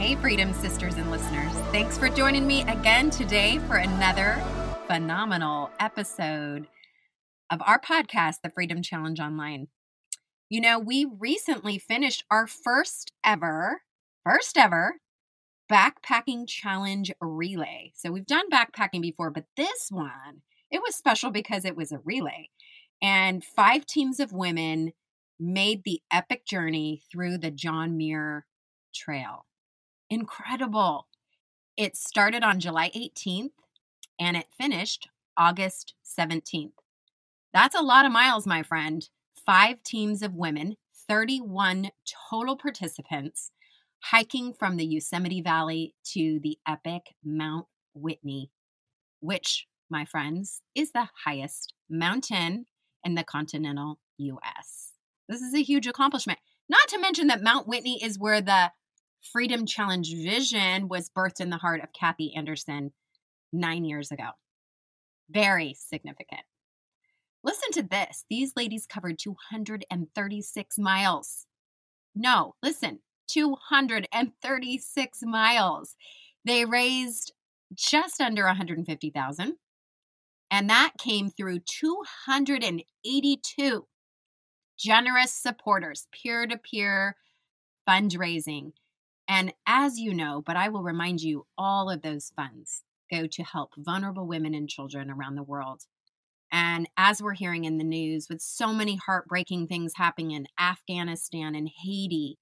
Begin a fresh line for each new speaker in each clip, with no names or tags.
Hey, Freedom Sisters and listeners. Thanks for joining me again today for another phenomenal episode of our podcast, The Freedom Challenge Online. You know, we recently finished our first ever, first ever backpacking challenge relay. So we've done backpacking before, but this one, it was special because it was a relay. And five teams of women made the epic journey through the John Muir Trail incredible. It started on July 18th and it finished August 17th. That's a lot of miles, my friend. Five teams of women, 31 total participants, hiking from the Yosemite Valley to the epic Mount Whitney, which, my friends, is the highest mountain in the continental US. This is a huge accomplishment. Not to mention that Mount Whitney is where the Freedom Challenge vision was birthed in the heart of Kathy Anderson nine years ago. Very significant. Listen to this. These ladies covered 236 miles. No, listen, 236 miles. They raised just under 150,000 and that came through 282 generous supporters, peer-to-peer fundraising and as you know, but I will remind you, all of those funds go to help vulnerable women and children around the world. And as we're hearing in the news, with so many heartbreaking things happening in Afghanistan and Haiti,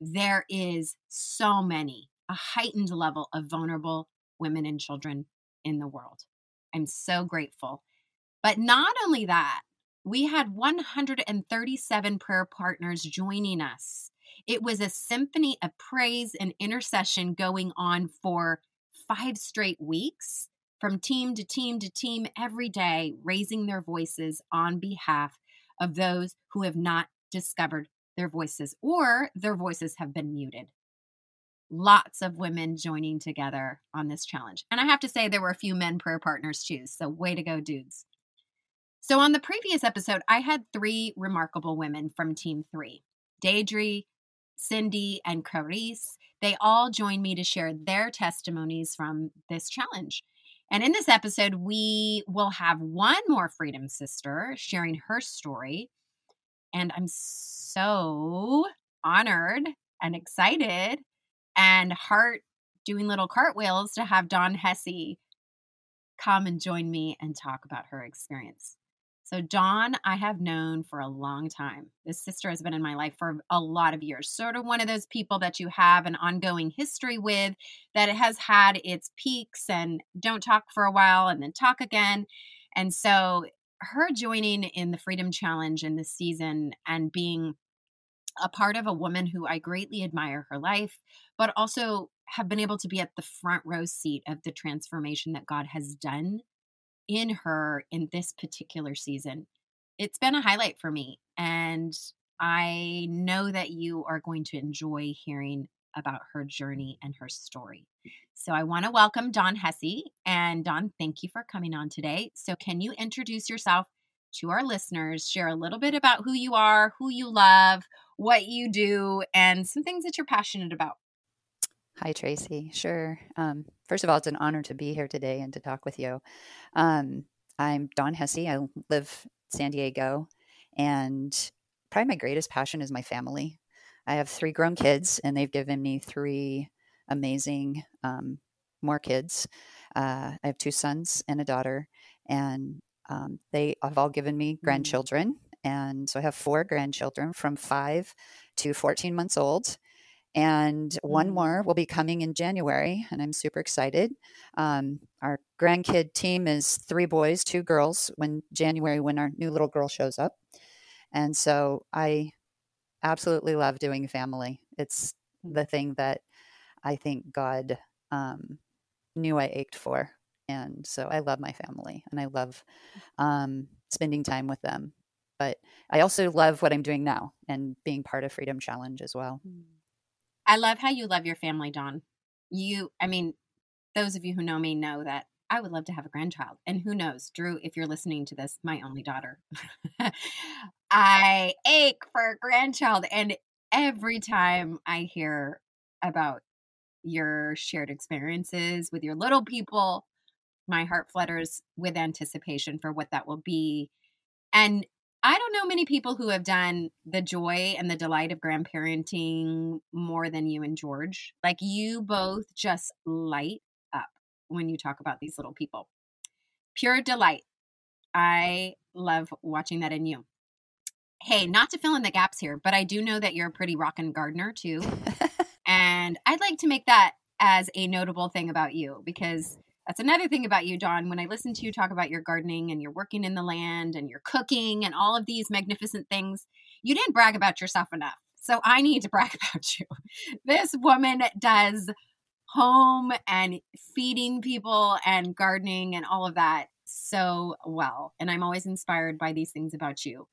there is so many, a heightened level of vulnerable women and children in the world. I'm so grateful. But not only that, we had 137 prayer partners joining us it was a symphony of praise and intercession going on for five straight weeks, from team to team to team, every day, raising their voices on behalf of those who have not discovered their voices or their voices have been muted. Lots of women joining together on this challenge. And I have to say, there were a few men prayer partners too. So, way to go, dudes. So, on the previous episode, I had three remarkable women from Team Three Deidre, Cindy, and Clarice. They all joined me to share their testimonies from this challenge. And in this episode, we will have one more Freedom Sister sharing her story. And I'm so honored and excited and heart doing little cartwheels to have Dawn Hesse come and join me and talk about her experience. So, Dawn, I have known for a long time. This sister has been in my life for a lot of years. Sort of one of those people that you have an ongoing history with, that it has had its peaks and don't talk for a while and then talk again. And so, her joining in the Freedom Challenge in this season and being a part of a woman who I greatly admire her life, but also have been able to be at the front row seat of the transformation that God has done in her in this particular season. It's been a highlight for me. And I know that you are going to enjoy hearing about her journey and her story. So I want to welcome Dawn Hesse. And Dawn, thank you for coming on today. So, can you introduce yourself to our listeners, share a little bit about who you are, who you love, what you do, and some things that you're passionate about?
Hi, Tracy. Sure. Um, first of all, it's an honor to be here today and to talk with you. Um, I'm Dawn Hesse. I live San Diego, and probably my greatest passion is my family. I have three grown kids, and they've given me three amazing um, more kids. Uh, I have two sons and a daughter, and um, they have all given me mm. grandchildren. And so I have four grandchildren from five to 14 months old and one mm. more will be coming in January, and I'm super excited. Um, our grandkid team is three boys, two girls. When January, when our new little girl shows up, and so I absolutely love doing family. It's the thing that I think God um, knew I ached for, And so I love my family and I love um, spending time with them. But I also love what I'm doing now and being part of Freedom Challenge as well.
Mm. I love how you love your family, Dawn. You, I mean, those of you who know me know that I would love to have a grandchild. And who knows, Drew, if you're listening to this, my only daughter, I ache for a grandchild. And every time I hear about your shared experiences with your little people, my heart flutters with anticipation for what that will be. And I don't know many people who have done the joy and the delight of grandparenting more than you and George. Like you both just light up when you talk about these little people. Pure delight. I love watching that in you. Hey, not to fill in the gaps here, but I do know that you're a pretty rockin' gardener too. and I'd like to make that as a notable thing about you because that's another thing about you, Dawn. When I listen to you talk about your gardening and you're working in the land and you're cooking and all of these magnificent things, you didn't brag about yourself enough. So I need to brag about you. This woman does home and feeding people and gardening and all of that so well. And I'm always inspired by these things about you.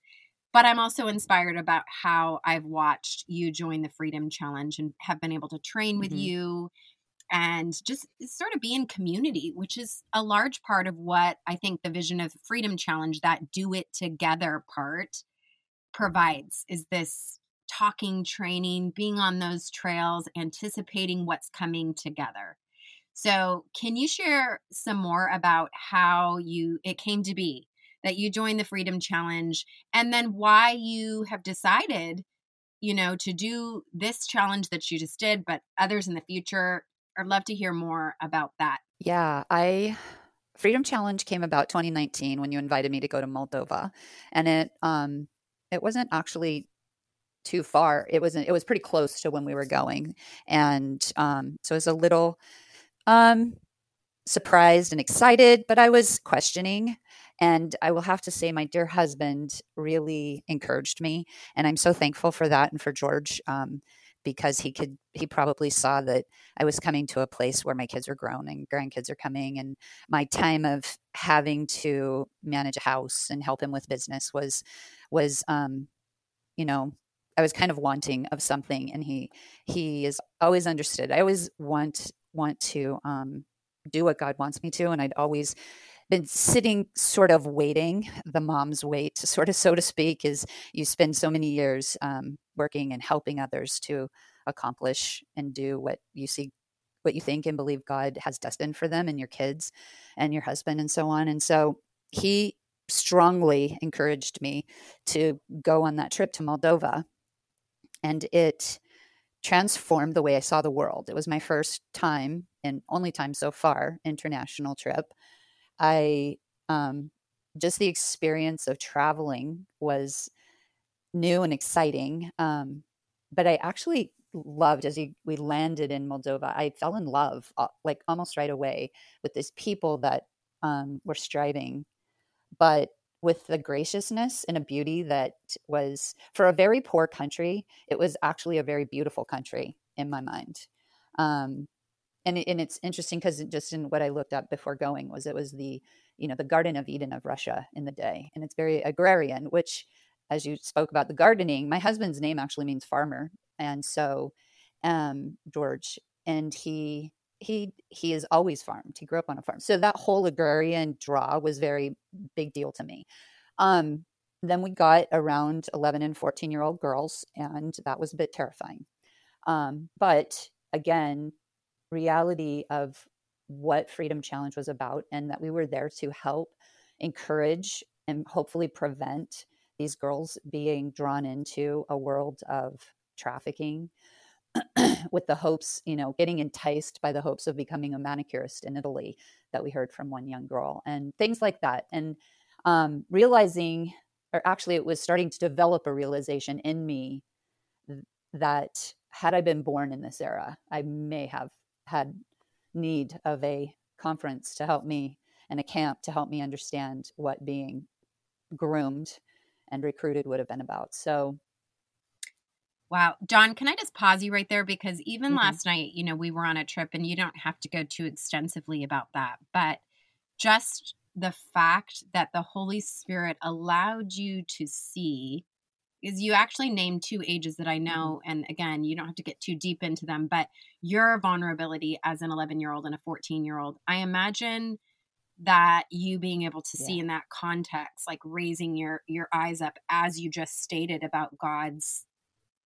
But I'm also inspired about how I've watched you join the Freedom Challenge and have been able to train with mm-hmm. you and just sort of be in community, which is a large part of what I think the vision of Freedom Challenge, that do it together part, provides is this talking, training, being on those trails, anticipating what's coming together. So, can you share some more about how you it came to be that you joined the Freedom Challenge and then why you have decided, you know, to do this challenge that you just did, but others in the future I'd love to hear more about that.
Yeah, I Freedom Challenge came about 2019 when you invited me to go to Moldova, and it um it wasn't actually too far. It wasn't. It was pretty close to when we were going, and um, so it was a little um surprised and excited, but I was questioning. And I will have to say, my dear husband really encouraged me, and I'm so thankful for that and for George. Um, because he could he probably saw that I was coming to a place where my kids are grown and grandkids are coming and my time of having to manage a house and help him with business was was um you know I was kind of wanting of something and he he is always understood. I always want want to um do what God wants me to and I'd always been sitting sort of waiting the mom's wait sort of so to speak is you spend so many years um, working and helping others to accomplish and do what you see what you think and believe god has destined for them and your kids and your husband and so on. And so he strongly encouraged me to go on that trip to moldova and it transformed the way i saw the world. It was my first time and only time so far international trip I um, just the experience of traveling was new and exciting. Um, but I actually loved as we, we landed in Moldova. I fell in love uh, like almost right away with these people that um, were striving, but with the graciousness and a beauty that was for a very poor country. It was actually a very beautiful country in my mind. Um, and and it's interesting because just in what I looked up before going was it was the you know the Garden of Eden of Russia in the day, and it's very agrarian. Which, as you spoke about the gardening, my husband's name actually means farmer, and so um, George, and he he he is always farmed. He grew up on a farm, so that whole agrarian draw was very big deal to me. Um, then we got around 11 and 14 year old girls, and that was a bit terrifying. Um, but again, reality of what Freedom Challenge was about and that we were there to help encourage and hopefully prevent these girls being drawn into a world of trafficking with the hopes, you know, getting enticed by the hopes of becoming a manicurist in Italy that we heard from one young girl and things like that. And um, realizing, or actually, it was starting to develop a realization in me that had I been born in this era, I may have had need of a conference to help me and a camp to help me understand what being groomed and recruited would have been about. So
Wow. Dawn, can I just pause you right there? Because even mm-hmm. last night, you know, we were on a trip and you don't have to go too extensively about that. But just the fact that the Holy Spirit allowed you to see is you actually named two ages that I mm-hmm. know. And again, you don't have to get too deep into them, but your vulnerability as an 11 year old and a 14 year old, I imagine that you being able to yeah. see in that context like raising your your eyes up as you just stated about god's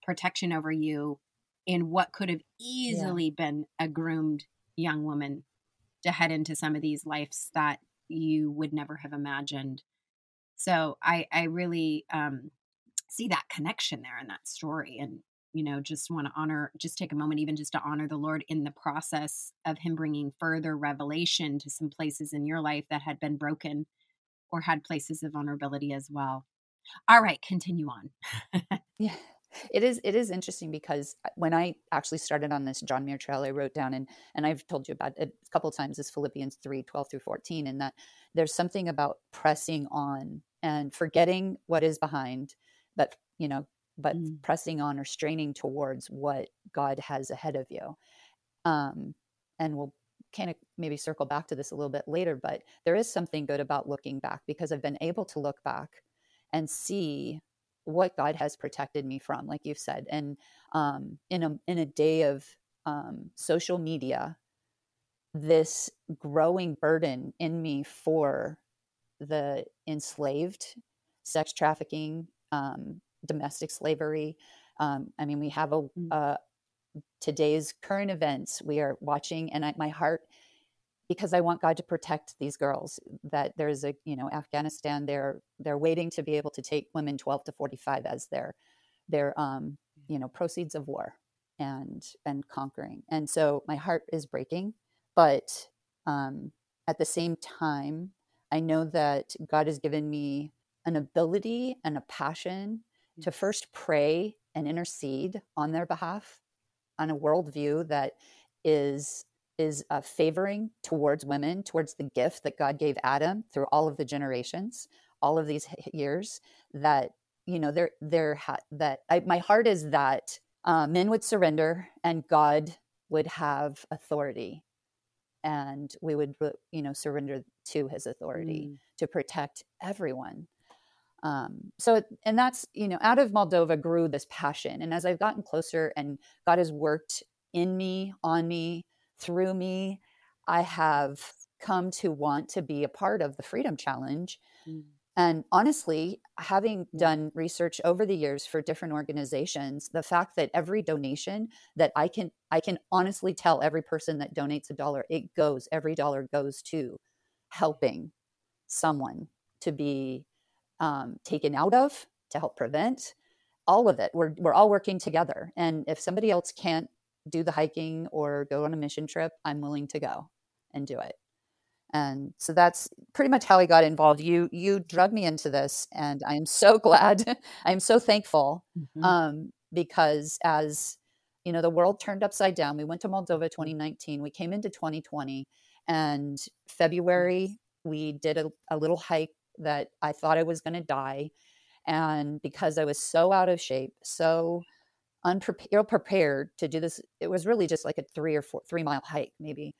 protection over you in what could have easily yeah. been a groomed young woman to head into some of these lives that you would never have imagined so i i really um see that connection there in that story and you know just want to honor just take a moment even just to honor the lord in the process of him bringing further revelation to some places in your life that had been broken or had places of vulnerability as well. All right continue on.
Yeah. It is it is interesting because uh, when i actually started on this john muir trail i wrote down and and i've told you about it a couple times is philippians 3 12 through 14 and that there's something about pressing on and forgetting what is behind but you know but mm. pressing on or straining towards what God has ahead of you. Um, and we'll kind of maybe circle back to this a little bit later, but there is something good about looking back because I've been able to look back and see what God has protected me from, like you've said. And um, in a in a day of um, social media, this growing burden in me for the enslaved, sex trafficking, um, domestic slavery. Um, I mean, we have a, mm. uh, today's current events we are watching, and I, my heart, because I want God to protect these girls. That there's a you know Afghanistan, they're they're waiting to be able to take women 12 to 45 as their their um, you know proceeds of war and and conquering. And so my heart is breaking, but um, at the same time, I know that God has given me an ability and a passion to first pray and intercede on their behalf on a worldview that is is uh, favoring towards women towards the gift that god gave adam through all of the generations all of these years that you know there there ha- that I, my heart is that uh, men would surrender and god would have authority and we would you know surrender to his authority mm. to protect everyone um, so and that's you know out of moldova grew this passion and as i've gotten closer and god has worked in me on me through me i have come to want to be a part of the freedom challenge mm. and honestly having done research over the years for different organizations the fact that every donation that i can i can honestly tell every person that donates a dollar it goes every dollar goes to helping someone to be um, taken out of to help prevent all of it. We're, we're all working together and if somebody else can't do the hiking or go on a mission trip i'm willing to go and do it. And so that's pretty much how i got involved. You you drug me into this and i am so glad i'm so thankful mm-hmm. um, because as you know the world turned upside down we went to moldova 2019 we came into 2020 and february we did a, a little hike that I thought I was going to die. And because I was so out of shape, so unprepared prepared to do this, it was really just like a three or four, three mile hike, maybe.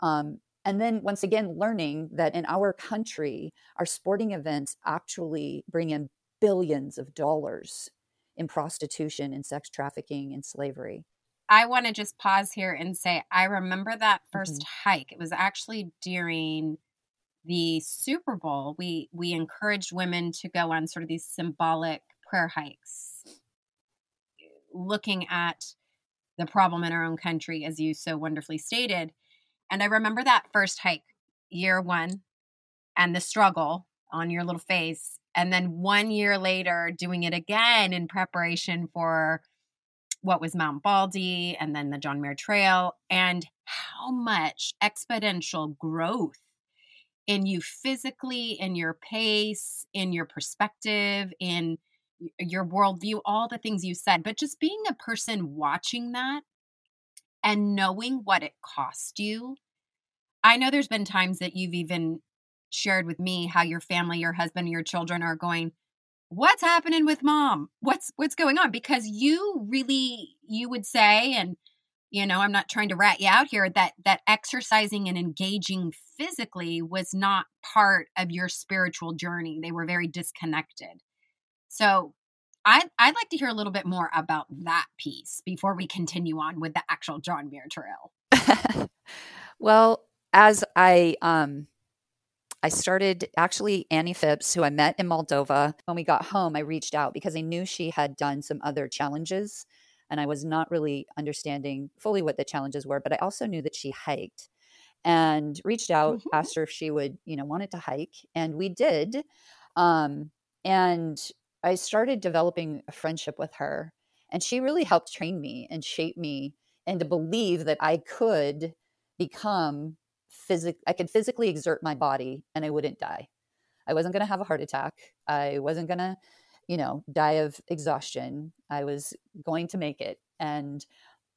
Um, and then once again, learning that in our country, our sporting events actually bring in billions of dollars in prostitution and sex trafficking and slavery.
I want to just pause here and say I remember that 1st mm-hmm. hike. It was actually during the Super Bowl, we we encouraged women to go on sort of these symbolic prayer hikes, looking at the problem in our own country, as you so wonderfully stated. And I remember that first hike, year one, and the struggle on your little face. And then one year later, doing it again in preparation for what was Mount Baldy and then the John Muir Trail, and how much exponential growth in you physically, in your pace, in your perspective, in your worldview, all the things you said, but just being a person watching that and knowing what it cost you. I know there's been times that you've even shared with me how your family, your husband, your children are going, what's happening with mom? What's what's going on? Because you really you would say and you know i'm not trying to rat you out here that that exercising and engaging physically was not part of your spiritual journey. They were very disconnected. So I'd, I'd like to hear a little bit more about that piece before we continue on with the actual john muir trail
well as i um I started actually Annie Phipps, who I met in Moldova. When we got home, I reached out because I knew she had done some other challenges and I was not really understanding fully what the challenges were, but I also knew that she hiked and reached out, mm-hmm. asked her if she would, you know, wanted to hike, and we did. Um, and I started developing a friendship with her, and she really helped train me and shape me and to believe that I could become physic I could physically exert my body and I wouldn't die. I wasn't going to have a heart attack. I wasn't going to you know, die of exhaustion. I was going to make it. And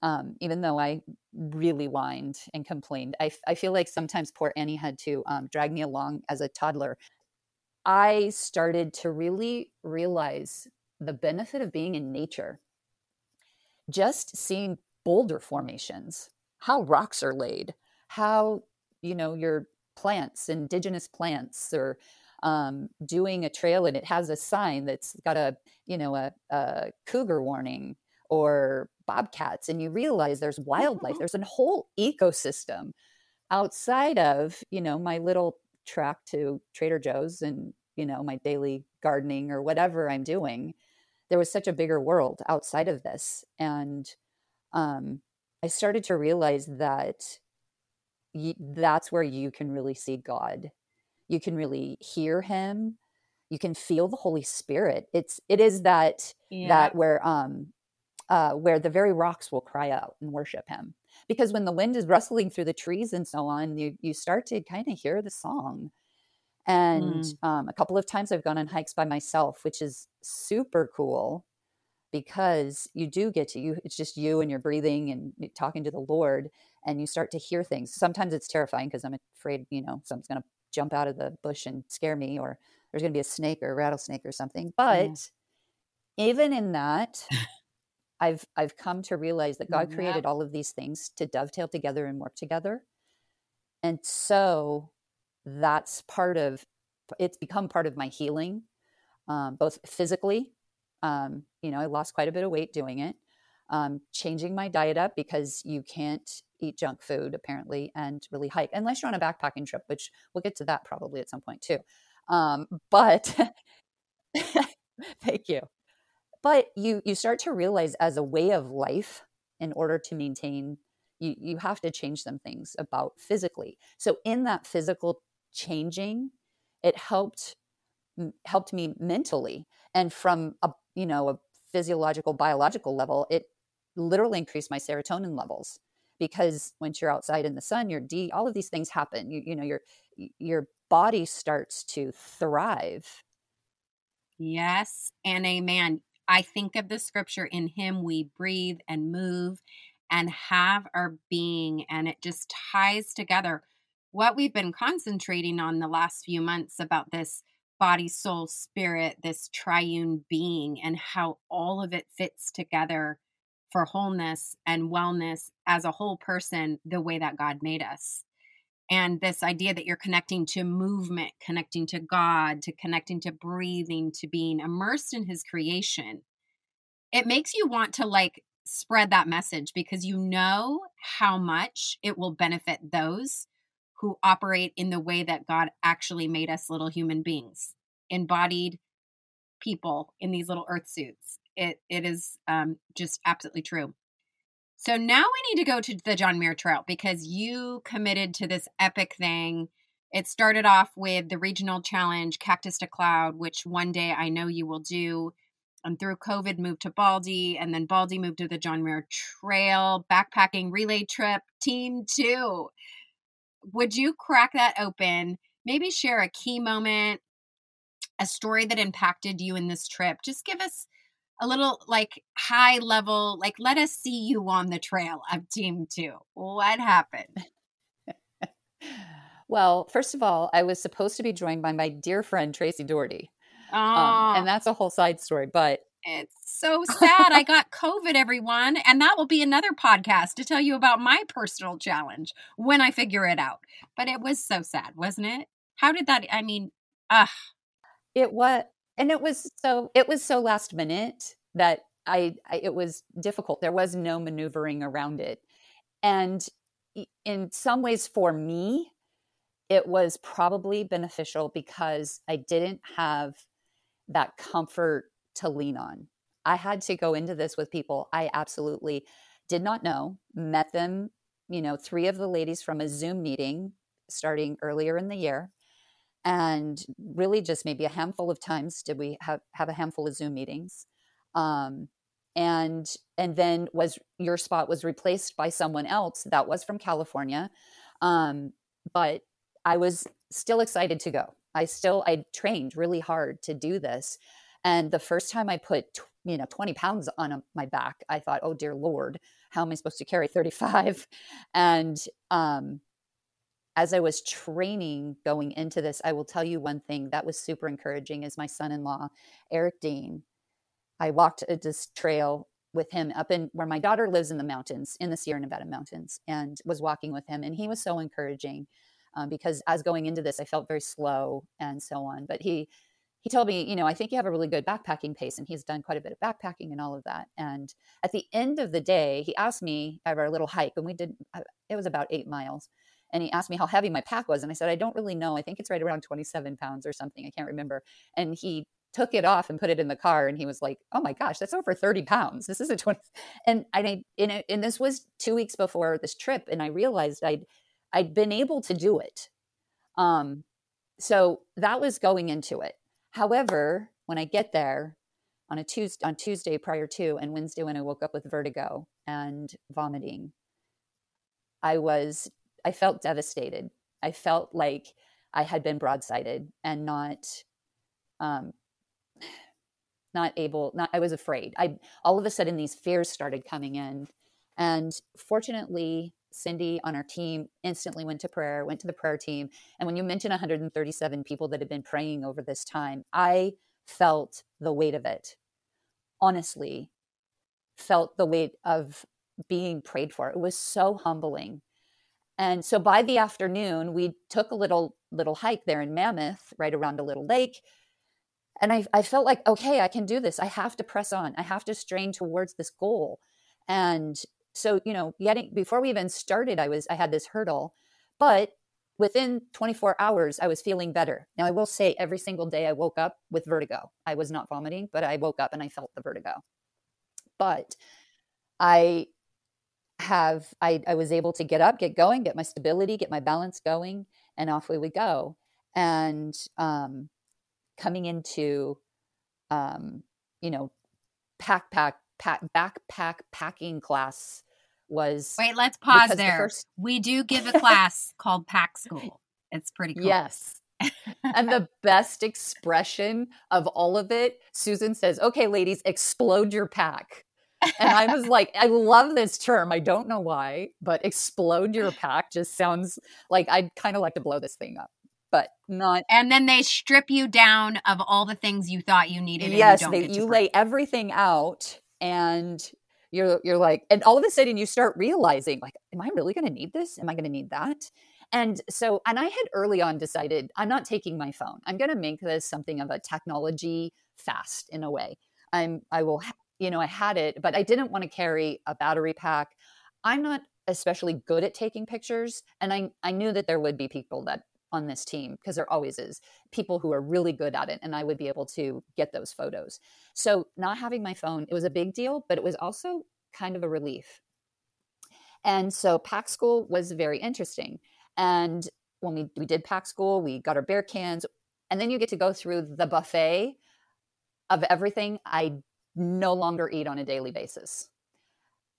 um, even though I really whined and complained, I, I feel like sometimes poor Annie had to um, drag me along as a toddler. I started to really realize the benefit of being in nature. Just seeing boulder formations, how rocks are laid, how, you know, your plants, indigenous plants, or um, doing a trail and it has a sign that's got a you know a, a cougar warning or bobcats and you realize there's wildlife. There's a whole ecosystem outside of you know my little track to trader joe's and you know my daily gardening or whatever i'm doing. There was such a bigger world outside of this and um, i started to realize that y- that's where you can really see god you can really hear him you can feel the holy spirit it's it is that yeah. that where um uh where the very rocks will cry out and worship him because when the wind is rustling through the trees and so on you you start to kind of hear the song and mm. um, a couple of times i've gone on hikes by myself which is super cool because you do get to you it's just you and you're breathing and talking to the lord and you start to hear things sometimes it's terrifying because i'm afraid you know something's going to jump out of the bush and scare me or there's going to be a snake or a rattlesnake or something. But mm. even in that i've i've come to realize that god created all of these things to dovetail together and work together. And so that's part of it's become part of my healing um, both physically um, you know i lost quite a bit of weight doing it um, changing my diet up because you can't eat junk food apparently and really hike unless you're on a backpacking trip which we'll get to that probably at some point too. Um, but thank you. But you you start to realize as a way of life in order to maintain you you have to change some things about physically. So in that physical changing it helped helped me mentally. And from a you know a physiological biological level it literally increased my serotonin levels because once you're outside in the sun your d all of these things happen. You, you know your your body starts to thrive.
Yes and amen. I think of the scripture in him we breathe and move and have our being and it just ties together. What we've been concentrating on the last few months about this body soul spirit this triune being and how all of it fits together for wholeness and wellness as a whole person the way that God made us. And this idea that you're connecting to movement, connecting to God, to connecting to breathing, to being immersed in his creation, it makes you want to like spread that message because you know how much it will benefit those who operate in the way that God actually made us little human beings, embodied people in these little earth suits it it is um, just absolutely true. So now we need to go to the John Muir Trail because you committed to this epic thing. It started off with the regional challenge, Cactus to Cloud, which one day I know you will do. And through COVID, moved to Baldy, and then Baldy moved to the John Muir Trail backpacking relay trip, team two. Would you crack that open? Maybe share a key moment, a story that impacted you in this trip. Just give us a little like high level, like let us see you on the trail of Team Two. What happened?
well, first of all, I was supposed to be joined by my dear friend Tracy Doherty.
Oh.
Um, and that's a whole side story. But
It's so sad. I got COVID, everyone. And that will be another podcast to tell you about my personal challenge when I figure it out. But it was so sad, wasn't it? How did that? I mean, ah.
It was, and it was so, it was so last minute that I, I it was difficult. There was no maneuvering around it. And in some ways, for me, it was probably beneficial because I didn't have that comfort to lean on. I had to go into this with people I absolutely did not know, met them, you know, three of the ladies from a Zoom meeting starting earlier in the year. And really, just maybe a handful of times did we have, have a handful of Zoom meetings. Um, and and then was your spot was replaced by someone else that was from California. Um, but I was still excited to go. I still I trained really hard to do this. And the first time I put, you know, 20 pounds on a, my back, I thought, oh, dear Lord, how am I supposed to carry 35? And um, as I was training going into this, I will tell you one thing that was super encouraging is my son in law, Eric Dean. I walked this trail with him up in where my daughter lives in the mountains, in the Sierra Nevada mountains, and was walking with him. And he was so encouraging um, because as going into this, I felt very slow and so on. But he he told me, you know, I think you have a really good backpacking pace. And he's done quite a bit of backpacking and all of that. And at the end of the day, he asked me of our little hike, and we did, uh, it was about eight miles. And he asked me how heavy my pack was. And I said, I don't really know. I think it's right around 27 pounds or something. I can't remember. And he took it off and put it in the car. And he was like, oh my gosh, that's over 30 pounds. This is a 20. And I, and, and this was two weeks before this trip. And I realized I'd, I'd been able to do it. Um, so that was going into it However, when I get there on a Tuesday, on Tuesday prior to and Wednesday when I woke up with vertigo and vomiting, I was I felt devastated. I felt like I had been broadsided and not um not able not I was afraid. I all of a sudden these fears started coming in and fortunately Cindy on our team instantly went to prayer, went to the prayer team. And when you mention 137 people that had been praying over this time, I felt the weight of it. Honestly, felt the weight of being prayed for. It was so humbling. And so by the afternoon, we took a little little hike there in Mammoth, right around a little lake. And I, I felt like, okay, I can do this. I have to press on. I have to strain towards this goal. And so you know getting before we even started i was i had this hurdle but within 24 hours i was feeling better now i will say every single day i woke up with vertigo i was not vomiting but i woke up and i felt the vertigo but i have i, I was able to get up get going get my stability get my balance going and off we would go. And um, coming into um, you know pack pack pack backpack packing class was
wait let's pause there the first... we do give a class called pack school. It's pretty cool.
Yes. And the best expression of all of it susan says okay ladies explode your pack and i was like i love this term i don't know why but explode your pack just sounds like i'd kind of like to blow this thing up but not
and then they strip you down of all the things you thought you needed
yes you, they, you lay everything out and you're you're like and all of a sudden you start realizing like am i really going to need this? Am i going to need that? And so and i had early on decided i'm not taking my phone. I'm going to make this something of a technology fast in a way. I'm i will you know i had it but i didn't want to carry a battery pack i'm not especially good at taking pictures and i i knew that there would be people that on this team because there always is people who are really good at it and I would be able to get those photos. So not having my phone, it was a big deal, but it was also kind of a relief. And so pack school was very interesting. And when we, we did pack school, we got our bear cans, and then you get to go through the buffet of everything I no longer eat on a daily basis.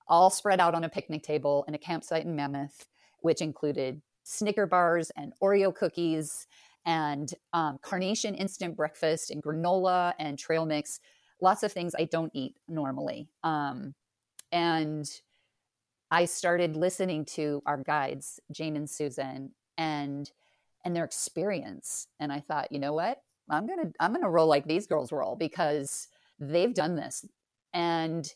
All spread out on a picnic table in a campsite in Mammoth, which included Snicker bars and Oreo cookies and um, carnation instant breakfast and granola and trail mix. Lots of things I don't eat normally. Um, and I started listening to our guides, Jane and Susan, and and their experience. And I thought, you know what? I'm gonna I'm gonna roll like these girls roll because they've done this. And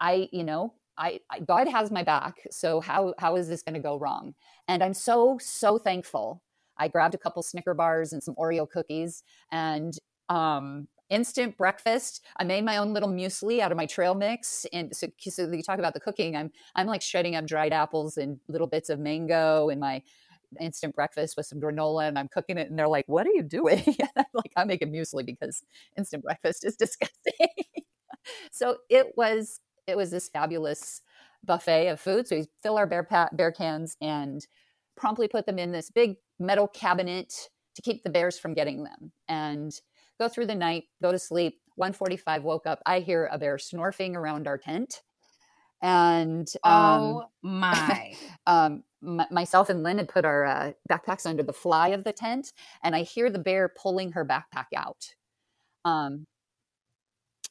I, you know, I, I, God has my back. So how how is this going to go wrong? And I'm so so thankful. I grabbed a couple Snicker bars and some Oreo cookies and um, instant breakfast. I made my own little muesli out of my trail mix. And so, so you talk about the cooking. I'm I'm like shredding up dried apples and little bits of mango in my instant breakfast with some granola and I'm cooking it and they're like, "What are you doing?" like I'm making muesli because instant breakfast is disgusting. so it was it was this fabulous buffet of food. So we fill our bear pa- bear cans and promptly put them in this big metal cabinet to keep the bears from getting them. And go through the night, go to sleep. 145 woke up. I hear a bear snorfing around our tent. And
um, oh my.
um, m- myself and Lynn had put our uh, backpacks under the fly of the tent, and I hear the bear pulling her backpack out. Um,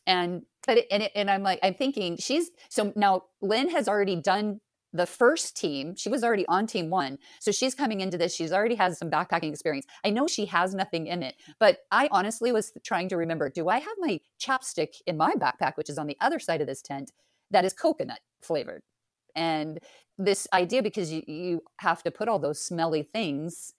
and but it, and, it, and I'm like I'm thinking she's so now Lynn has already done the first team, she was already on team one. So she's coming into this. She's already has some backpacking experience. I know she has nothing in it, but I honestly was trying to remember do I have my chapstick in my backpack, which is on the other side of this tent, that is coconut flavored? And this idea, because you, you have to put all those smelly things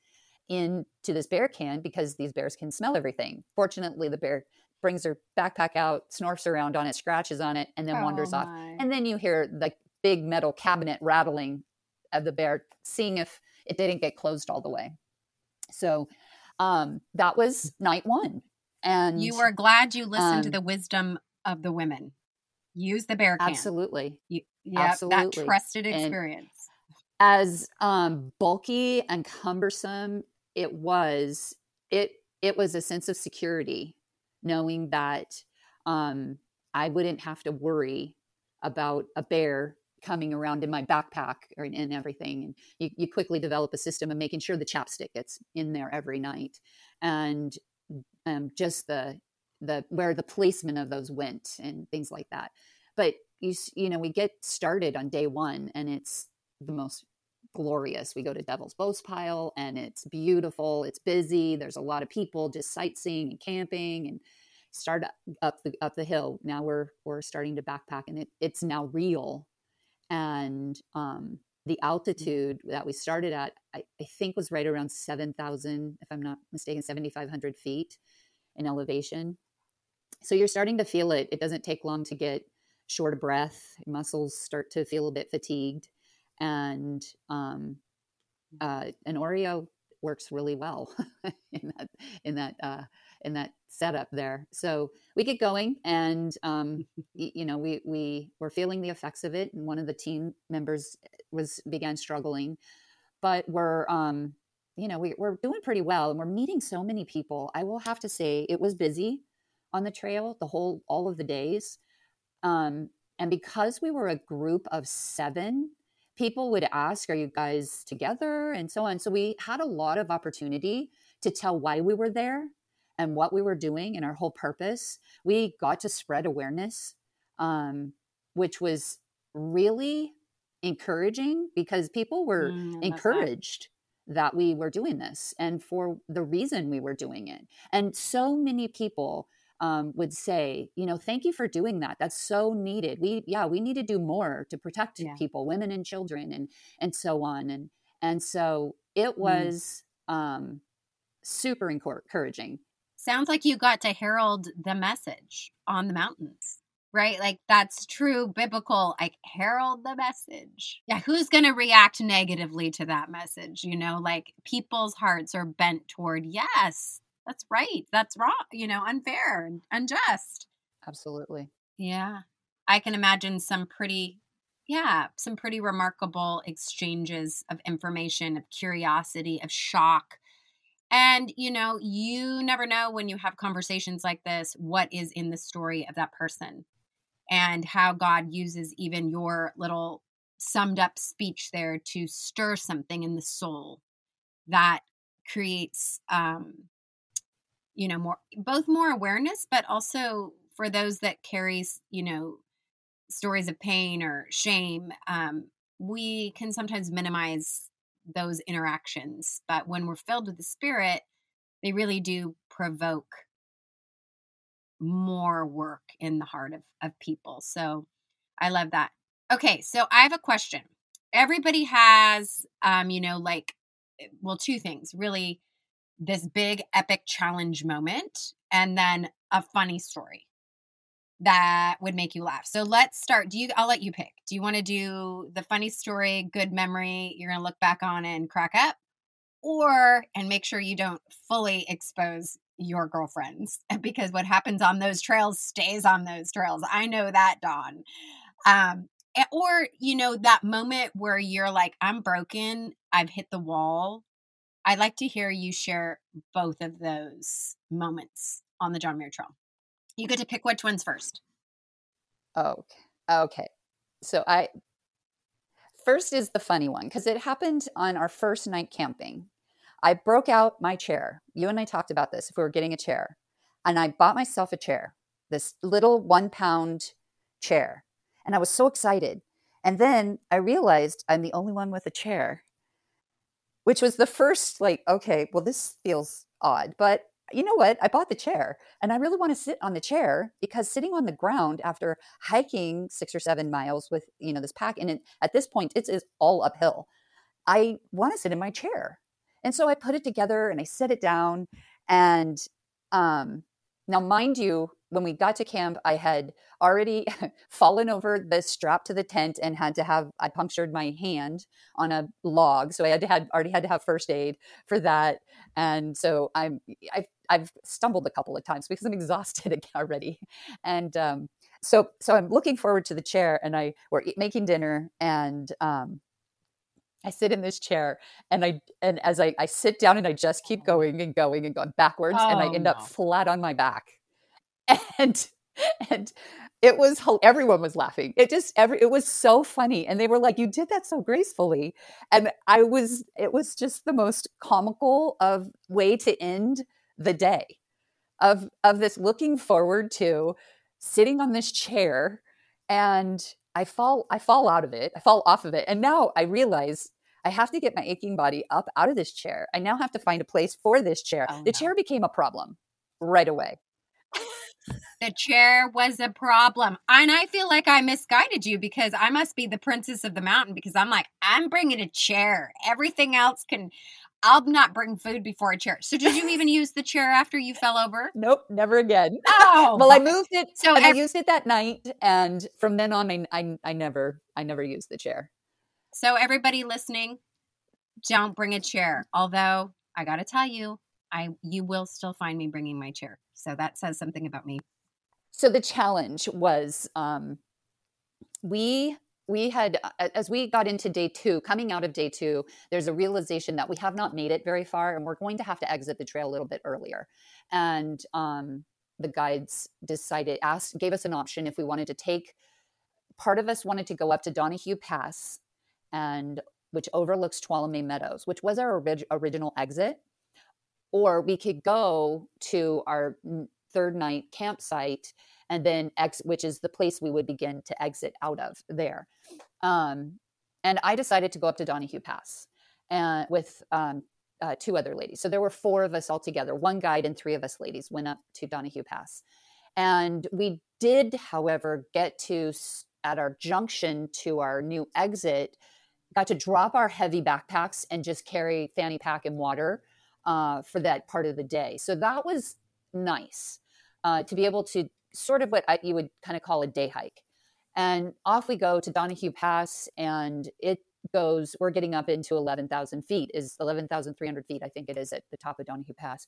into this bear can because these bears can smell everything. Fortunately, the bear brings her backpack out, snorfs around on it, scratches on it, and then oh wanders my. off. And then you hear the big metal cabinet rattling of the bear, seeing if it didn't get closed all the way. So um, that was night one. And
you were glad you listened um, to the wisdom of the women. Use the bear can.
Absolutely.
You, yep, absolutely. That trusted experience.
And as um, bulky and cumbersome it was, it it was a sense of security, knowing that um, I wouldn't have to worry about a bear coming around in my backpack or in, in everything. And you, you, quickly develop a system of making sure the chapstick gets in there every night. And um, just the the where the placement of those went and things like that. But you you know we get started on day one and it's the most glorious. We go to Devil's Postpile and it's beautiful. It's busy. There's a lot of people just sightseeing and camping and start up the up the hill. Now we're we're starting to backpack and it, it's now real and um, the altitude that we started at I, I think was right around 7000 if i'm not mistaken 7500 feet in elevation so you're starting to feel it it doesn't take long to get short of breath muscles start to feel a bit fatigued and um, mm. uh, an oreo works really well in that in that uh, in that setup there. So we get going, and um, you know, we we were feeling the effects of it, and one of the team members was began struggling, but we're um, you know we, we're doing pretty well, and we're meeting so many people. I will have to say it was busy on the trail the whole all of the days, um, and because we were a group of seven people would ask, Are you guys together? and so on. So we had a lot of opportunity to tell why we were there and what we were doing and our whole purpose, we got to spread awareness, um, which was really encouraging because people were mm, encouraged that. that we were doing this and for the reason we were doing it. And so many people um, would say, you know, thank you for doing that. That's so needed. We, yeah, we need to do more to protect yeah. people, women and children, and and so on. And and so it mm. was mm. um, super encouraging
sounds like you got to herald the message on the mountains right like that's true biblical like herald the message yeah who's going to react negatively to that message you know like people's hearts are bent toward yes that's right. That's wrong you know unfair and unjust.
Absolutely.
Yeah. I can imagine some pretty yeah some pretty remarkable exchanges of information of curiosity of shock. And, you know, you never know when you have conversations like this what is in the story of that person and how God uses even your little summed up speech there to stir something in the soul that creates, um, you know, more, both more awareness, but also for those that carries, you know, stories of pain or shame, um, we can sometimes minimize those interactions. But when we're filled with the Spirit, they really do provoke more work in the heart of, of people. So I love that. Okay, so I have a question. Everybody has, um, you know, like, eh, well, two things really this big epic challenge moment and then a funny story that would make you laugh. So let's start. Do you I'll let you pick. Do you want to do the funny story, good memory, you're going to look back on and crack up or and make sure you don't fully expose your girlfriends because what happens on those trails stays on those trails. I know that, Dawn. Um or you know that moment where you're like I'm broken, I've hit the wall. I'd like to hear you share both of those moments on the John Muir Trail. You get to pick which one's first.
Okay. Okay. So I first is the funny one because it happened on our first night camping. I broke out my chair. You and I talked about this if we were getting a chair. And I bought myself a chair, this little one pound chair. And I was so excited. And then I realized I'm the only one with a chair, which was the first, like, okay, well, this feels odd. But you know what? I bought the chair and I really want to sit on the chair because sitting on the ground after hiking six or seven miles with, you know, this pack, and it, at this point, it is all uphill. I want to sit in my chair. And so I put it together and I set it down. And um, now, mind you, when we got to camp, I had already fallen over the strap to the tent and had to have I punctured my hand on a log, so I had to had already had to have first aid for that. And so I'm I've, I've stumbled a couple of times because I'm exhausted already. And um, so so I'm looking forward to the chair, and I we're making dinner, and um, I sit in this chair and I and as I, I sit down and I just keep going and going and going backwards oh, and I oh, end no. up flat on my back and and it was everyone was laughing it just every it was so funny and they were like you did that so gracefully and i was it was just the most comical of way to end the day of of this looking forward to sitting on this chair and i fall i fall out of it i fall off of it and now i realize I have to get my aching body up out of this chair. I now have to find a place for this chair. Oh, the no. chair became a problem right away
the chair was a problem. And I feel like I misguided you because I must be the princess of the mountain because I'm like, I'm bringing a chair. Everything else can, I'll not bring food before a chair. So did you even use the chair after you fell over?
Nope, never again. Oh, well, I moved it. So I used it that night, and from then on, I, I, I never, I never used the chair.
So everybody listening, don't bring a chair. Although I got to tell you, I you will still find me bringing my chair. So that says something about me.
So the challenge was um, we we had as we got into day two coming out of day two there's a realization that we have not made it very far and we're going to have to exit the trail a little bit earlier. And um, the guides decided asked gave us an option if we wanted to take part of us wanted to go up to donahue pass and which overlooks tuolumne meadows which was our orig- original exit or we could go to our third night campsite and then ex which is the place we would begin to exit out of there. Um, and i decided to go up to donahue pass and with um, uh, two other ladies. So there were four of us all together. One guide and three of us ladies went up to donahue pass. And we did however get to at our junction to our new exit got to drop our heavy backpacks and just carry fanny pack and water uh, for that part of the day. So that was nice uh, to be able to sort of what I, you would kind of call a day hike. And off we go to Donahue Pass, and it goes, we're getting up into 11,000 feet, is 11,300 feet, I think it is at the top of Donahue Pass.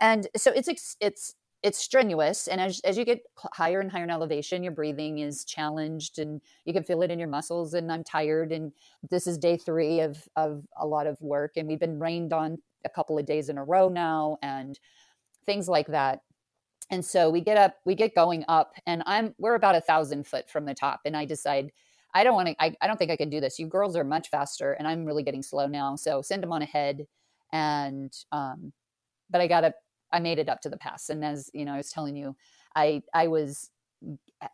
And so it's, it's, it's strenuous. And as, as you get higher and higher in elevation, your breathing is challenged and you can feel it in your muscles. And I'm tired. And this is day three of, of a lot of work. And we've been rained on a couple of days in a row now and things like that. And so we get up we get going up and i'm we're about a thousand foot from the top and i decide i don't want to I, I don't think i can do this. You girls are much faster and i'm really getting slow now so send them on ahead. And um but i gotta i made it up to the pass. And as you know i was telling you i i was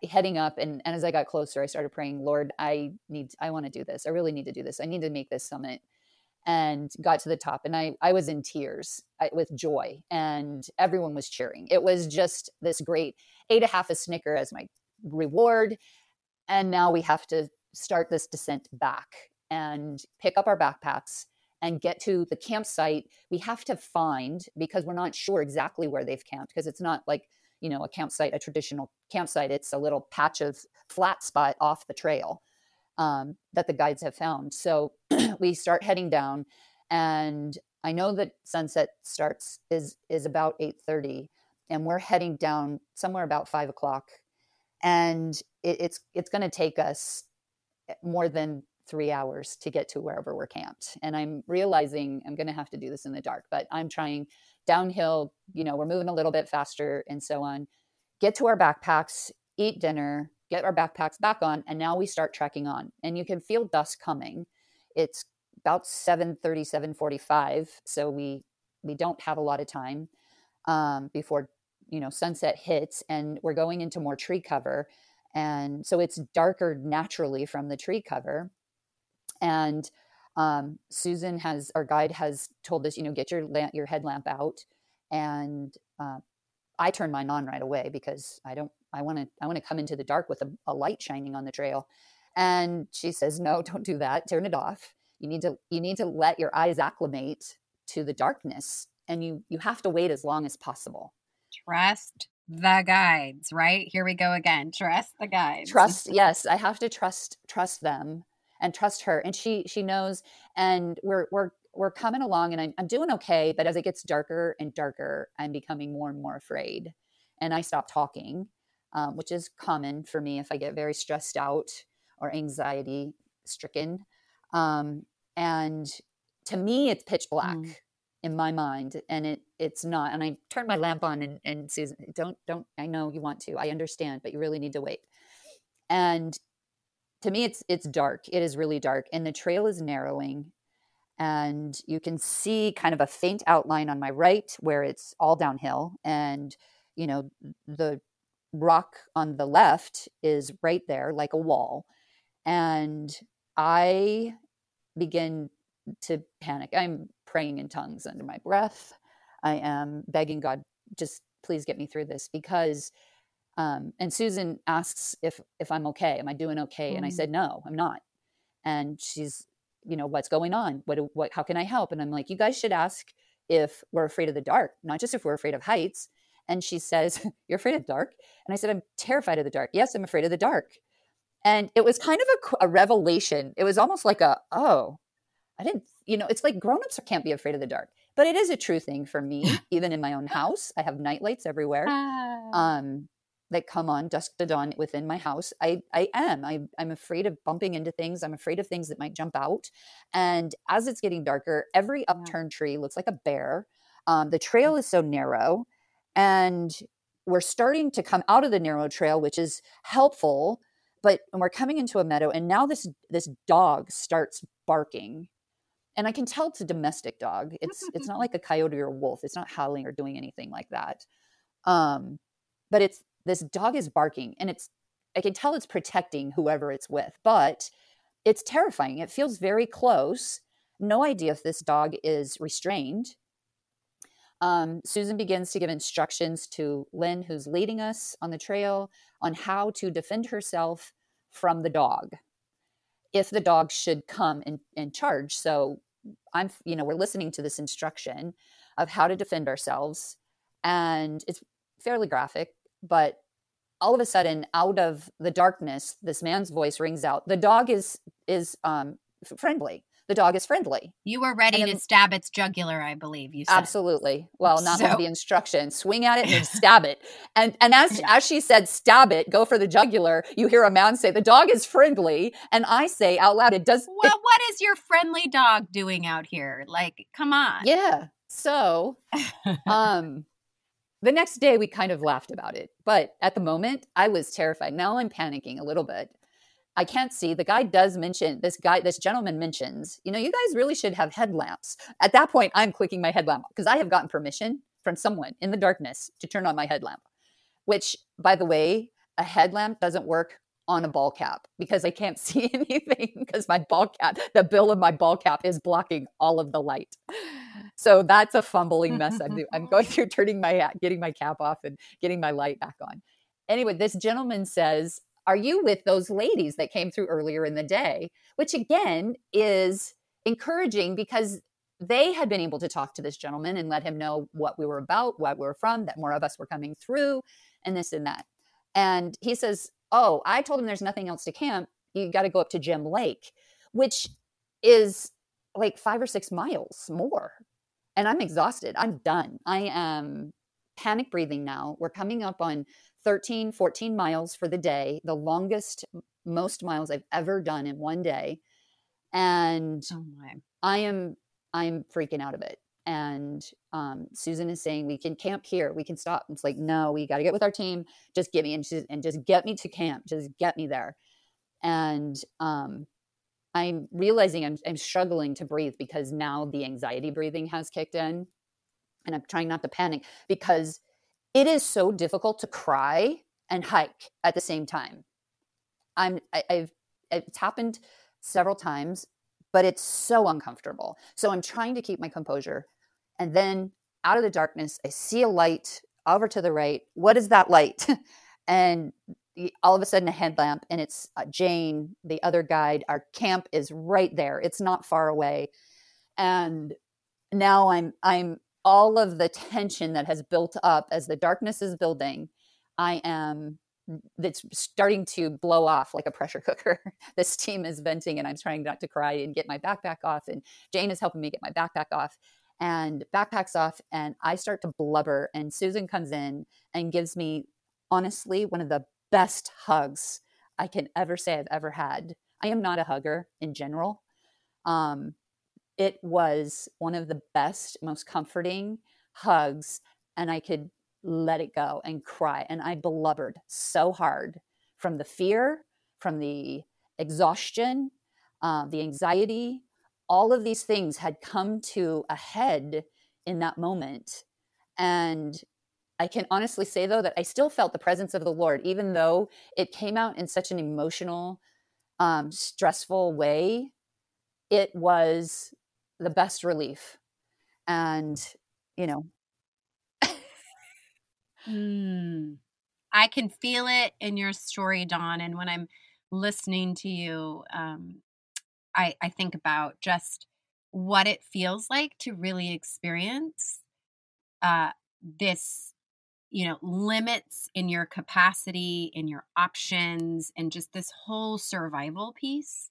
heading up and, and as i got closer i started praying lord i need i want to do this. I really need to do this. I need to make this summit and got to the top and i i was in tears with joy and everyone was cheering. It was just this great ate a half a snicker as my reward and now we have to start this descent back and pick up our backpacks and get to the campsite. We have to find because we're not sure exactly where they've camped because it's not like you know a campsite a traditional campsite. It's a little patch of flat spot off the trail um, that the guides have found so we start heading down and i know that sunset starts is is about 8.30 and we're heading down somewhere about 5 o'clock and it, it's it's going to take us more than three hours to get to wherever we're camped. And I'm realizing I'm going to have to do this in the dark, but I'm trying downhill, you know, we're moving a little bit faster and so on. Get to our backpacks, eat dinner, get our backpacks back on, and now we start trekking on. And you can feel dusk coming. It's about 7:30, 7:45, so we we don't have a lot of time um, before you know sunset hits, and we're going into more tree cover, and so it's darker naturally from the tree cover and um, Susan has our guide has told us, you know, get your lamp, your headlamp out, and uh, I turn mine on right away because I don't. I want to. I want to come into the dark with a, a light shining on the trail. And she says, no, don't do that. Turn it off. You need to. You need to let your eyes acclimate to the darkness, and you you have to wait as long as possible.
Trust the guides, right? Here we go again. Trust the guides.
Trust, yes, I have to trust trust them and trust her and she she knows and we're we're we're coming along and I'm, I'm doing okay but as it gets darker and darker i'm becoming more and more afraid and i stop talking um, which is common for me if i get very stressed out or anxiety stricken. Um, and to me it's pitch black mm. in my mind and it it's not and i turn my lamp on and, and susan don't don't i know you want to i understand but you really need to wait. And to me it's it's dark. It is really dark and the trail is narrowing and you can see kind of a faint outline on my right where it's all downhill and you know the rock on the left is right there like a wall and i begin to panic i'm praying in tongues under my breath i am begging god just please get me through this because um, and Susan asks if if I'm okay. Am I doing okay? Mm. And I mm. said, no, I'm not. And she's, you know, what's going on? What what? How can I help? And I'm like, you guys should ask if we're afraid of the dark, not just if we're afraid of heights. And she says, you're afraid of dark? And I said, I'm terrified of the dark. Yes, I'm afraid of the dark. And it was kind of a, a revelation. It was almost like a, oh, I didn't, you know, it's like grown-ups can't be afraid of the dark but it is a true thing for me even in my own house i have night lights everywhere ah. um that come on dusk to dawn within my house i i am I, i'm afraid of bumping into things i'm afraid of things that might jump out and as it's getting darker every upturned tree looks like a bear um, the trail is so narrow and we're starting to come out of the narrow trail which is helpful but we're coming into a meadow and now this this dog starts barking and i can tell it's a domestic dog it's it's not like a coyote or a wolf it's not howling or doing anything like that um but it's this dog is barking and it's I can tell it's protecting whoever it's with, but it's terrifying. It feels very close. No idea if this dog is restrained. Um, Susan begins to give instructions to Lynn, who's leading us on the trail, on how to defend herself from the dog if the dog should come and, and charge. So I'm, you know, we're listening to this instruction of how to defend ourselves. And it's fairly graphic but all of a sudden out of the darkness this man's voice rings out the dog is is um friendly the dog is friendly.
You were ready to stab its jugular i believe you said.
Absolutely. Well not so. the instruction. Swing at it and stab it. And and as as she said stab it go for the jugular you hear a man say the dog is friendly. And i say out loud it does
well it, what is your friendly dog doing out here? Like come on.
Yeah. So um the next day, we kind of laughed about it. But at the moment, I was terrified. Now I'm panicking a little bit. I can't see. The guy does mention this guy, this gentleman mentions, you know, you guys really should have headlamps. At that point, I'm clicking my headlamp because I have gotten permission from someone in the darkness to turn on my headlamp, which, by the way, a headlamp doesn't work on a ball cap because I can't see anything because my ball cap, the bill of my ball cap is blocking all of the light. So that's a fumbling mess I'm doing. I'm going through turning my hat, getting my cap off and getting my light back on. Anyway, this gentleman says, Are you with those ladies that came through earlier in the day? Which again is encouraging because they had been able to talk to this gentleman and let him know what we were about, what we were from, that more of us were coming through, and this and that. And he says, Oh, I told him there's nothing else to camp. You got to go up to Gem Lake, which is like five or six miles more. And I'm exhausted. I'm done. I am panic breathing now. We're coming up on 13, 14 miles for the day, the longest, most miles I've ever done in one day. And oh I am I'm freaking out of it. And um, Susan is saying we can camp here, we can stop. It's like no, we got to get with our team. Just get me and just, and just get me to camp. Just get me there. And um, I'm realizing I'm, I'm struggling to breathe because now the anxiety breathing has kicked in, and I'm trying not to panic because it is so difficult to cry and hike at the same time. I'm I, I've it's happened several times but it's so uncomfortable. So I'm trying to keep my composure. And then out of the darkness, I see a light over to the right. What is that light? and all of a sudden, a headlamp, and it's uh, Jane, the other guide. Our camp is right there. It's not far away. And now I'm, I'm all of the tension that has built up as the darkness is building. I am that's starting to blow off like a pressure cooker. the steam is venting, and I'm trying not to cry and get my backpack off. And Jane is helping me get my backpack off. And backpack's off, and I start to blubber. And Susan comes in and gives me, honestly, one of the best hugs I can ever say I've ever had. I am not a hugger in general. Um, it was one of the best, most comforting hugs. And I could let it go and cry. And I blubbered so hard from the fear, from the exhaustion, uh, the anxiety. All of these things had come to a head in that moment. And I can honestly say, though, that I still felt the presence of the Lord, even though it came out in such an emotional, um, stressful way. It was the best relief. And, you know,
Mm. I can feel it in your story, Dawn. And when I'm listening to you, um, I, I think about just what it feels like to really experience uh, this, you know, limits in your capacity, in your options, and just this whole survival piece,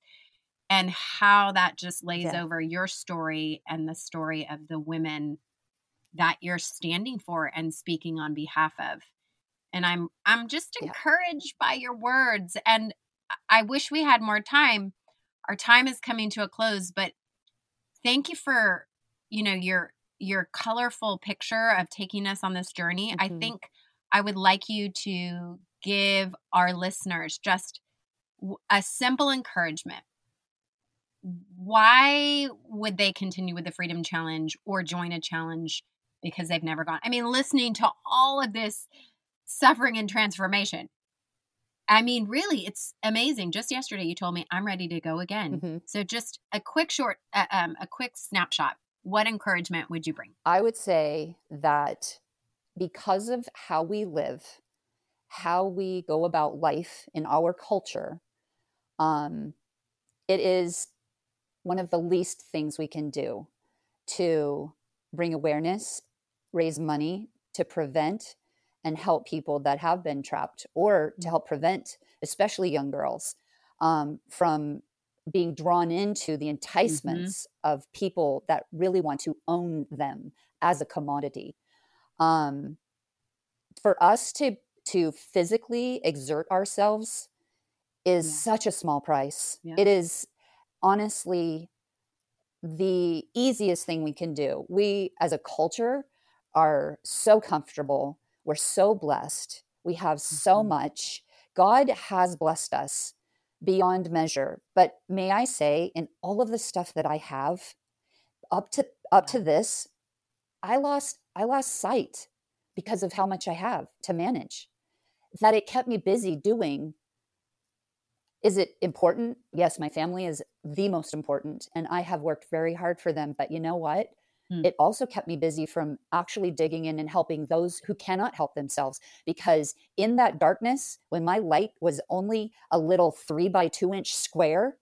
and how that just lays yeah. over your story and the story of the women that you're standing for and speaking on behalf of and i'm i'm just encouraged yeah. by your words and i wish we had more time our time is coming to a close but thank you for you know your your colorful picture of taking us on this journey mm-hmm. i think i would like you to give our listeners just a simple encouragement why would they continue with the freedom challenge or join a challenge because they've never gone. I mean, listening to all of this suffering and transformation. I mean, really, it's amazing. Just yesterday, you told me I'm ready to go again. Mm-hmm. So, just a quick short, uh, um, a quick snapshot. What encouragement would you bring?
I would say that because of how we live, how we go about life in our culture, um, it is one of the least things we can do to bring awareness raise money to prevent and help people that have been trapped or to help prevent especially young girls um, from being drawn into the mm-hmm. enticements mm-hmm. of people that really want to own them as a commodity um, for us to to physically exert ourselves is yeah. such a small price yeah. it is honestly the easiest thing we can do we as a culture are so comfortable. We're so blessed. We have so mm-hmm. much. God has blessed us beyond measure. But may I say, in all of the stuff that I have, up to up to this, I lost I lost sight because of how much I have to manage. That it kept me busy doing Is it important? Yes, my family is the most important, and I have worked very hard for them. But you know what? Mm. It also kept me busy from actually digging in and helping those who cannot help themselves. Because in that darkness, when my light was only a little three by two inch square,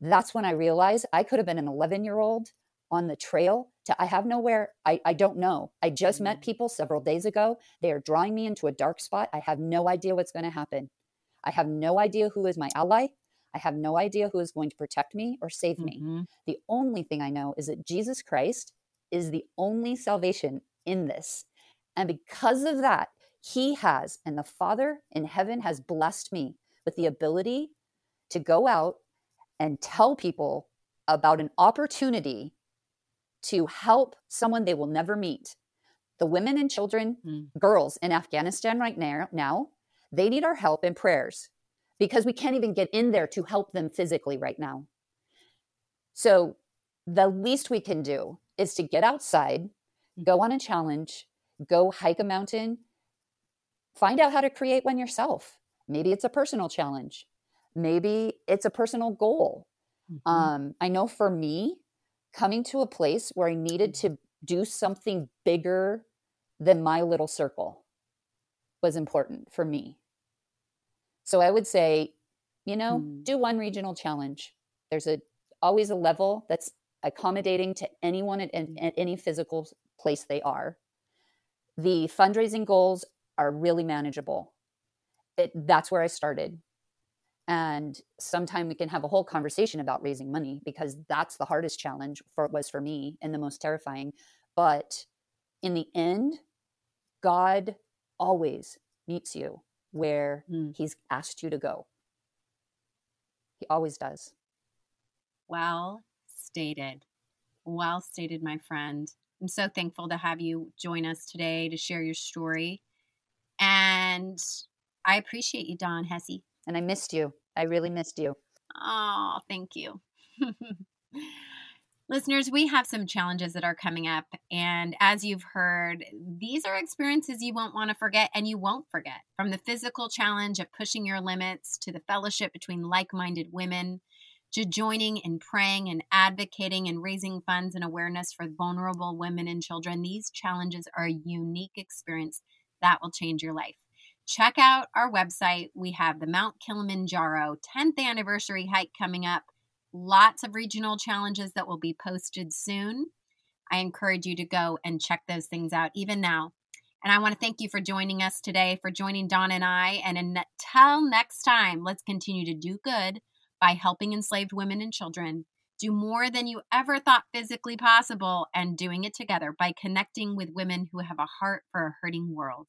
that's when I realized I could have been an 11 year old on the trail to I have nowhere. I, I don't know. I just mm-hmm. met people several days ago. They are drawing me into a dark spot. I have no idea what's going to happen. I have no idea who is my ally. I have no idea who is going to protect me or save mm-hmm. me. The only thing I know is that Jesus Christ is the only salvation in this. And because of that, he has, and the Father in heaven has blessed me with the ability to go out and tell people about an opportunity to help someone they will never meet. The women and children, mm. girls in Afghanistan right now, now, they need our help and prayers because we can't even get in there to help them physically right now. So, the least we can do is to get outside, hmm. go on a challenge, go hike a mountain, find out how to create one yourself. Maybe it's a personal challenge, maybe it's a personal goal. Mm-hmm. Um, I know for me, coming to a place where I needed to do something bigger than my little circle was important for me. So I would say, you know, mm. do one regional challenge. There's a always a level that's accommodating to anyone at, mm. at any physical place they are. The fundraising goals are really manageable. It, that's where I started and sometime we can have a whole conversation about raising money because that's the hardest challenge for it was for me and the most terrifying but in the end god always meets you where mm. he's asked you to go. He always does.
Well stated. Well stated my friend. I'm so thankful to have you join us today to share your story. And i appreciate you Dawn hesse.
And i missed you. I really missed you.
Oh, thank you. Listeners, we have some challenges that are coming up. And as you've heard, these are experiences you won't want to forget and you won't forget. From the physical challenge of pushing your limits to the fellowship between like minded women to joining in praying and advocating and raising funds and awareness for vulnerable women and children, these challenges are a unique experience that will change your life check out our website. We have the Mount Kilimanjaro 10th anniversary hike coming up. Lots of regional challenges that will be posted soon. I encourage you to go and check those things out even now. And I want to thank you for joining us today, for joining Dawn and I. And until next time, let's continue to do good by helping enslaved women and children. Do more than you ever thought physically possible and doing it together by connecting with women who have a heart for a hurting world.